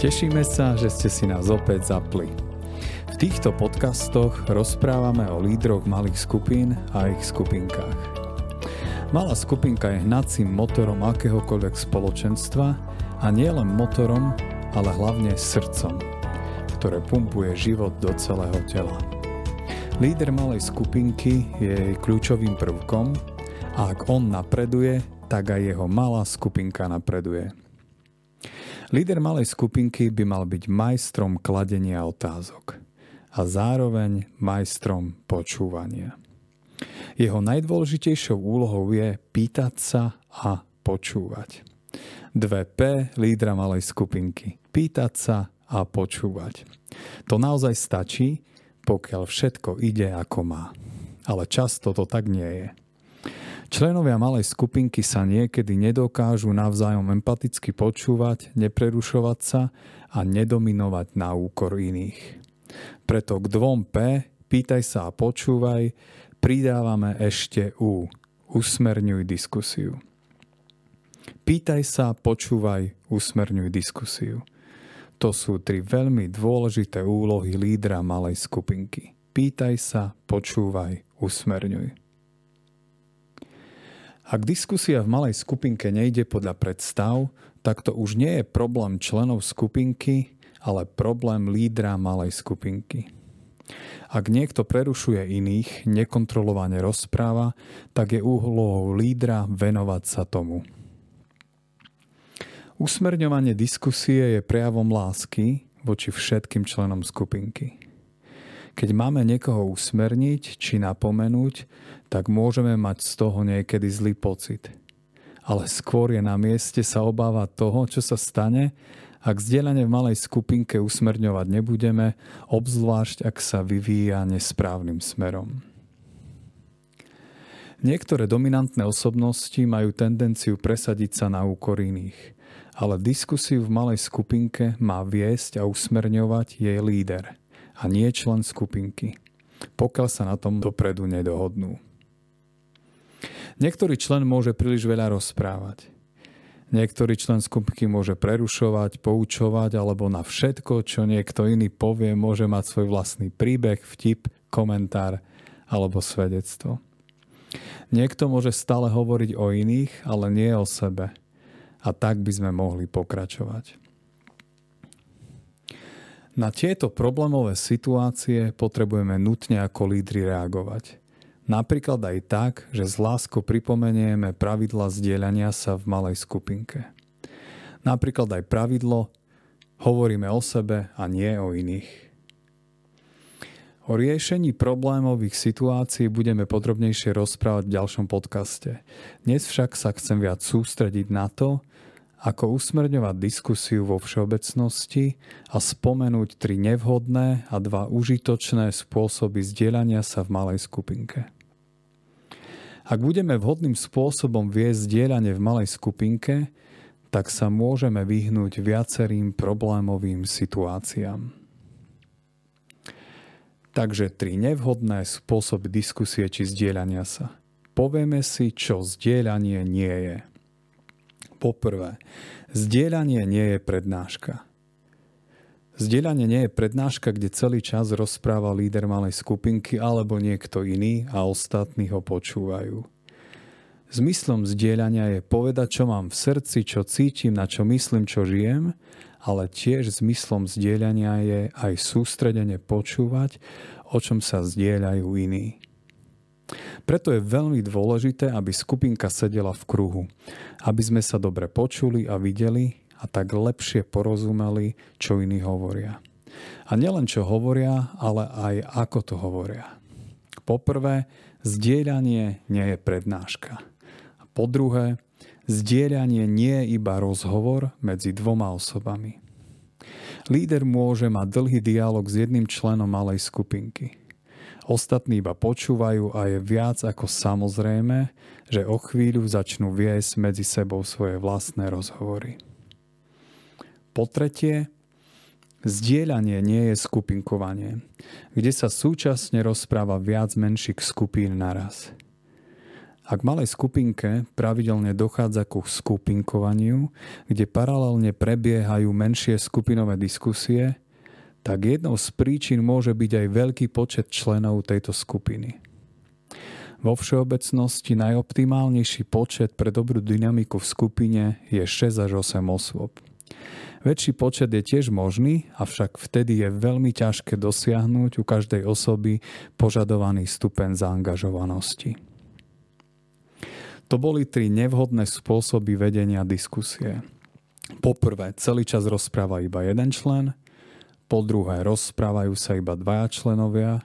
Tešíme sa, že ste si nás opäť zapli. V týchto podcastoch rozprávame o lídroch malých skupín a ich skupinkách. Malá skupinka je hnacím motorom akéhokoľvek spoločenstva a nie len motorom, ale hlavne srdcom, ktoré pumpuje život do celého tela. Líder malej skupinky je jej kľúčovým prvkom a ak on napreduje, tak aj jeho malá skupinka napreduje. Líder malej skupinky by mal byť majstrom kladenia otázok a zároveň majstrom počúvania. Jeho najdôležitejšou úlohou je pýtať sa a počúvať. 2P lídra malej skupinky. Pýtať sa a počúvať. To naozaj stačí, pokiaľ všetko ide ako má. Ale často to tak nie je. Členovia malej skupinky sa niekedy nedokážu navzájom empaticky počúvať, neprerušovať sa a nedominovať na úkor iných. Preto k dvom P, pýtaj sa a počúvaj, pridávame ešte U, usmerňuj diskusiu. Pýtaj sa, počúvaj, usmerňuj diskusiu. To sú tri veľmi dôležité úlohy lídra malej skupinky. Pýtaj sa, počúvaj, usmerňuj. Ak diskusia v malej skupinke nejde podľa predstav, tak to už nie je problém členov skupinky, ale problém lídra malej skupinky. Ak niekto prerušuje iných, nekontrolovane rozpráva, tak je úlohou lídra venovať sa tomu. Usmerňovanie diskusie je prejavom lásky voči všetkým členom skupinky. Keď máme niekoho usmerniť či napomenúť, tak môžeme mať z toho niekedy zlý pocit. Ale skôr je na mieste sa obávať toho, čo sa stane, ak zdieľanie v malej skupinke usmerňovať nebudeme, obzvlášť ak sa vyvíja nesprávnym smerom. Niektoré dominantné osobnosti majú tendenciu presadiť sa na úkor iných ale diskusiu v malej skupinke má viesť a usmerňovať jej líder a nie člen skupinky, pokiaľ sa na tom dopredu nedohodnú. Niektorý člen môže príliš veľa rozprávať. Niektorý člen skupinky môže prerušovať, poučovať alebo na všetko, čo niekto iný povie, môže mať svoj vlastný príbeh, vtip, komentár alebo svedectvo. Niekto môže stále hovoriť o iných, ale nie o sebe – a tak by sme mohli pokračovať. Na tieto problémové situácie potrebujeme nutne ako lídry reagovať. Napríklad aj tak, že z láskou pripomenieme pravidla zdieľania sa v malej skupinke. Napríklad aj pravidlo hovoríme o sebe a nie o iných. O riešení problémových situácií budeme podrobnejšie rozprávať v ďalšom podcaste. Dnes však sa chcem viac sústrediť na to, ako usmerňovať diskusiu vo všeobecnosti a spomenúť tri nevhodné a dva užitočné spôsoby zdieľania sa v malej skupinke. Ak budeme vhodným spôsobom viesť zdieľanie v malej skupinke, tak sa môžeme vyhnúť viacerým problémovým situáciám. Takže tri nevhodné spôsoby diskusie či zdieľania sa. Povieme si, čo zdieľanie nie je. Poprvé, zdieľanie nie je prednáška. Zdieľanie nie je prednáška, kde celý čas rozpráva líder malej skupinky alebo niekto iný a ostatní ho počúvajú. Zmyslom zdieľania je povedať, čo mám v srdci, čo cítim, na čo myslím, čo žijem ale tiež zmyslom zdieľania je aj sústredene počúvať, o čom sa zdieľajú iní. Preto je veľmi dôležité, aby skupinka sedela v kruhu, aby sme sa dobre počuli a videli a tak lepšie porozumeli, čo iní hovoria. A nielen čo hovoria, ale aj ako to hovoria. Poprvé, zdieľanie nie je prednáška. A po druhé, Zdieľanie nie je iba rozhovor medzi dvoma osobami. Líder môže mať dlhý dialog s jedným členom malej skupinky. Ostatní iba počúvajú a je viac ako samozrejme, že o chvíľu začnú viesť medzi sebou svoje vlastné rozhovory. Po tretie, zdieľanie nie je skupinkovanie, kde sa súčasne rozpráva viac menších skupín naraz. Ak malej skupinke pravidelne dochádza ku skupinkovaniu, kde paralelne prebiehajú menšie skupinové diskusie, tak jednou z príčin môže byť aj veľký počet členov tejto skupiny. Vo všeobecnosti najoptimálnejší počet pre dobrú dynamiku v skupine je 6 až 8 osôb. Väčší počet je tiež možný, avšak vtedy je veľmi ťažké dosiahnuť u každej osoby požadovaný stupeň zaangažovanosti. To boli tri nevhodné spôsoby vedenia diskusie. Poprvé, celý čas rozpráva iba jeden člen, po druhé, rozprávajú sa iba dvaja členovia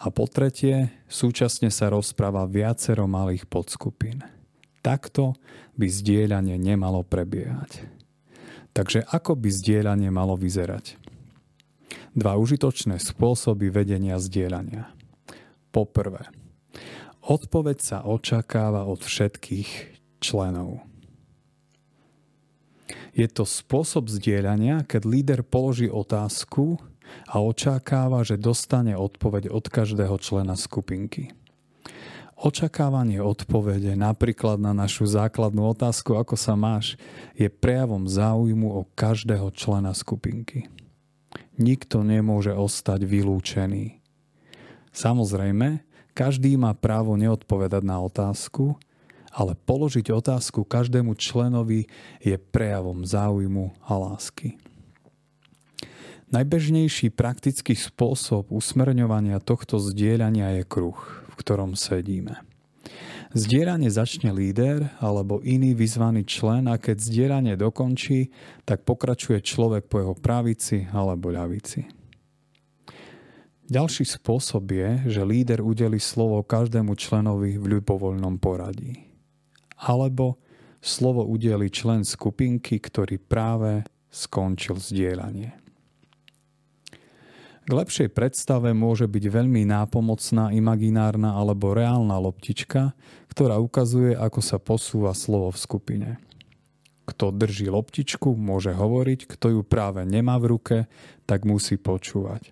a po tretie, súčasne sa rozpráva viacero malých podskupín. Takto by zdieľanie nemalo prebiehať. Takže ako by zdieľanie malo vyzerať? Dva užitočné spôsoby vedenia zdieľania. Poprvé, Odpoveď sa očakáva od všetkých členov. Je to spôsob zdieľania, keď líder položí otázku a očakáva, že dostane odpoveď od každého člena skupinky. Očakávanie odpovede napríklad na našu základnú otázku, ako sa máš, je prejavom záujmu o každého člena skupinky. Nikto nemôže ostať vylúčený. Samozrejme, každý má právo neodpovedať na otázku, ale položiť otázku každému členovi je prejavom záujmu a lásky. Najbežnejší praktický spôsob usmerňovania tohto zdieľania je kruh, v ktorom sedíme. Zdieranie začne líder alebo iný vyzvaný člen a keď zdieranie dokončí, tak pokračuje človek po jeho pravici alebo ľavici. Ďalší spôsob je, že líder udeli slovo každému členovi v ľubovoľnom poradí. Alebo slovo udeli člen skupinky, ktorý práve skončil zdieľanie. K lepšej predstave môže byť veľmi nápomocná imaginárna alebo reálna loptička, ktorá ukazuje, ako sa posúva slovo v skupine. Kto drží loptičku, môže hovoriť, kto ju práve nemá v ruke, tak musí počúvať.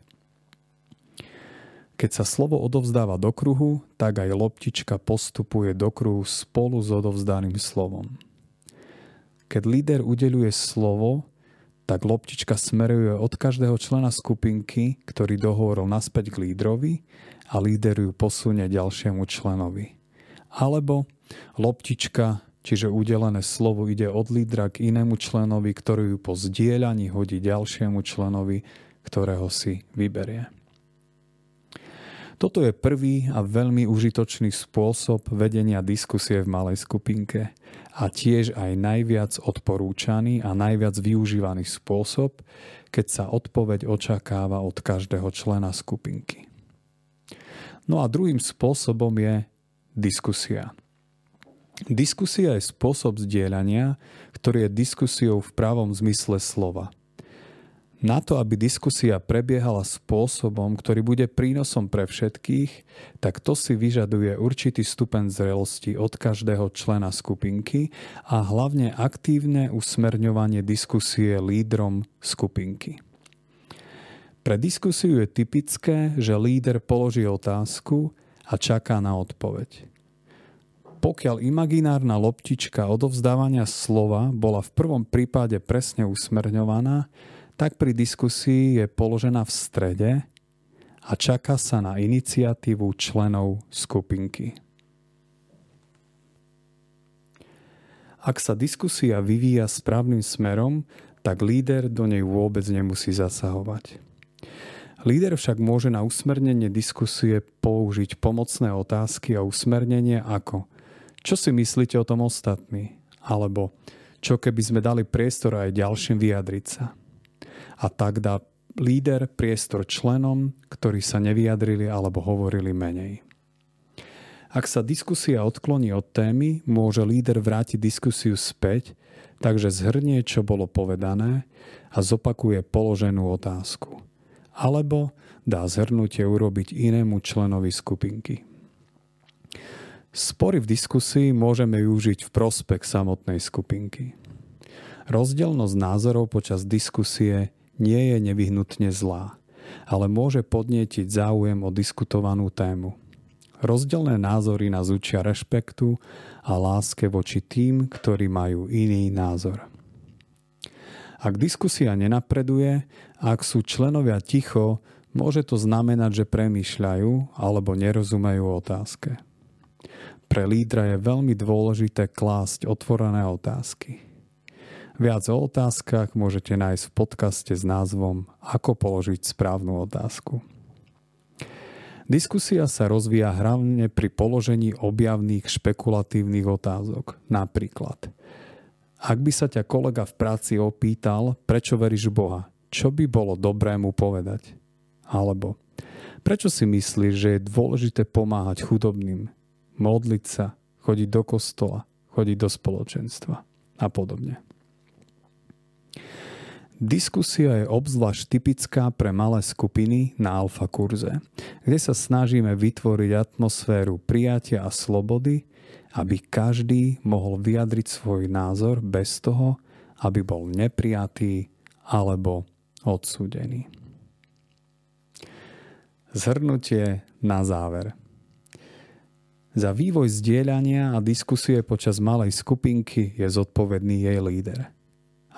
Keď sa slovo odovzdáva do kruhu, tak aj loptička postupuje do kruhu spolu s odovzdaným slovom. Keď líder udeluje slovo, tak loptička smeruje od každého člena skupinky, ktorý dohovoril naspäť k lídrovi a líder ju posunie ďalšiemu členovi. Alebo loptička, čiže udelené slovo ide od lídra k inému členovi, ktorý ju po zdieľaní hodí ďalšiemu členovi, ktorého si vyberie. Toto je prvý a veľmi užitočný spôsob vedenia diskusie v malej skupinke a tiež aj najviac odporúčaný a najviac využívaný spôsob, keď sa odpoveď očakáva od každého člena skupinky. No a druhým spôsobom je diskusia. Diskusia je spôsob zdieľania, ktorý je diskusiou v pravom zmysle slova – na to, aby diskusia prebiehala spôsobom, ktorý bude prínosom pre všetkých, tak to si vyžaduje určitý stupeň zrelosti od každého člena skupinky a hlavne aktívne usmerňovanie diskusie lídrom skupinky. Pre diskusiu je typické, že líder položí otázku a čaká na odpoveď. Pokiaľ imaginárna loptička odovzdávania slova bola v prvom prípade presne usmerňovaná, tak pri diskusii je položená v strede a čaká sa na iniciatívu členov skupinky. Ak sa diskusia vyvíja správnym smerom, tak líder do nej vôbec nemusí zasahovať. Líder však môže na usmernenie diskusie použiť pomocné otázky a usmernenie ako čo si myslíte o tom ostatní? Alebo čo keby sme dali priestor aj ďalším vyjadriť sa? A tak dá líder priestor členom, ktorí sa nevyjadrili alebo hovorili menej. Ak sa diskusia odkloní od témy, môže líder vrátiť diskusiu späť, takže zhrnie, čo bolo povedané a zopakuje položenú otázku. Alebo dá zhrnutie urobiť inému členovi skupinky. Spory v diskusii môžeme využiť v prospech samotnej skupinky. Rozdielnosť názorov počas diskusie nie je nevyhnutne zlá, ale môže podnietiť záujem o diskutovanú tému. Rozdielne názory nás učia rešpektu a láske voči tým, ktorí majú iný názor. Ak diskusia nenapreduje, ak sú členovia ticho, môže to znamenať, že premýšľajú alebo nerozumejú otázke. Pre lídra je veľmi dôležité klásť otvorené otázky. Viac o otázkach môžete nájsť v podcaste s názvom Ako položiť správnu otázku. Diskusia sa rozvíja hlavne pri položení objavných špekulatívnych otázok. Napríklad, ak by sa ťa kolega v práci opýtal, prečo veríš Boha, čo by bolo dobré mu povedať? Alebo, prečo si myslíš, že je dôležité pomáhať chudobným, modliť sa, chodiť do kostola, chodiť do spoločenstva a podobne. Diskusia je obzvlášť typická pre malé skupiny na alfa kurze, kde sa snažíme vytvoriť atmosféru prijatia a slobody, aby každý mohol vyjadriť svoj názor bez toho, aby bol neprijatý alebo odsúdený. Zhrnutie na záver. Za vývoj zdieľania a diskusie počas malej skupinky je zodpovedný jej líder –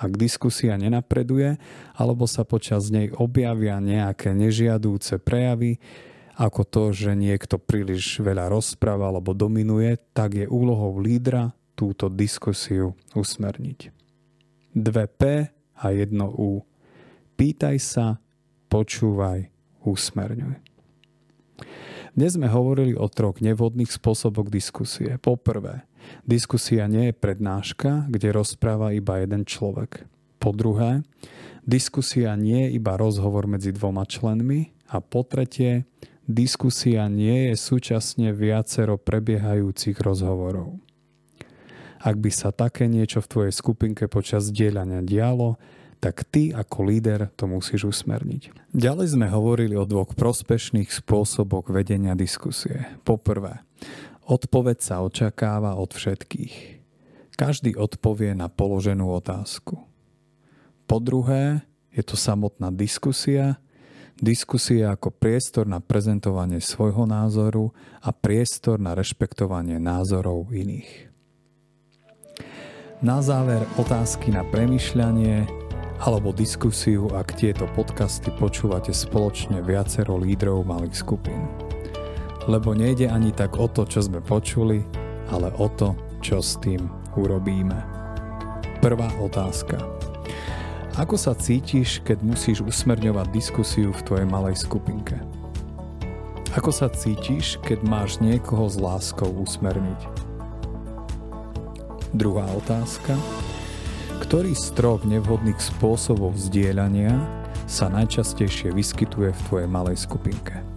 ak diskusia nenapreduje alebo sa počas nej objavia nejaké nežiadúce prejavy, ako to, že niekto príliš veľa rozpráva alebo dominuje, tak je úlohou lídra túto diskusiu usmerniť. 2P a 1 U. Pýtaj sa, počúvaj, usmerňuj. Dnes sme hovorili o troch nevhodných spôsoboch diskusie. Poprvé, diskusia nie je prednáška, kde rozpráva iba jeden človek. Po druhé, diskusia nie je iba rozhovor medzi dvoma členmi. A po tretie, diskusia nie je súčasne viacero prebiehajúcich rozhovorov. Ak by sa také niečo v tvojej skupinke počas dielania dialo, tak ty ako líder to musíš usmerniť. Ďalej sme hovorili o dvoch prospešných spôsoboch vedenia diskusie. Poprvé, odpoveď sa očakáva od všetkých. Každý odpovie na položenú otázku. Po druhé, je to samotná diskusia, diskusia ako priestor na prezentovanie svojho názoru a priestor na rešpektovanie názorov iných. Na záver otázky na premyšľanie, alebo diskusiu, ak tieto podcasty počúvate spoločne viacero lídrov malých skupín. Lebo nejde ani tak o to, čo sme počuli, ale o to, čo s tým urobíme. Prvá otázka. Ako sa cítiš, keď musíš usmerňovať diskusiu v tvojej malej skupinke? Ako sa cítiš, keď máš niekoho s láskou usmerniť? Druhá otázka. Ktorý z troch nevhodných spôsobov zdieľania sa najčastejšie vyskytuje v tvojej malej skupinke?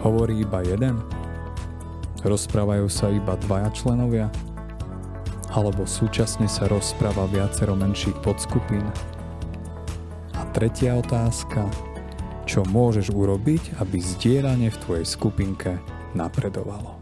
Hovorí iba jeden? Rozprávajú sa iba dvaja členovia? Alebo súčasne sa rozpráva viacero menších podskupín? A tretia otázka. Čo môžeš urobiť, aby zdieľanie v tvojej skupinke napredovalo?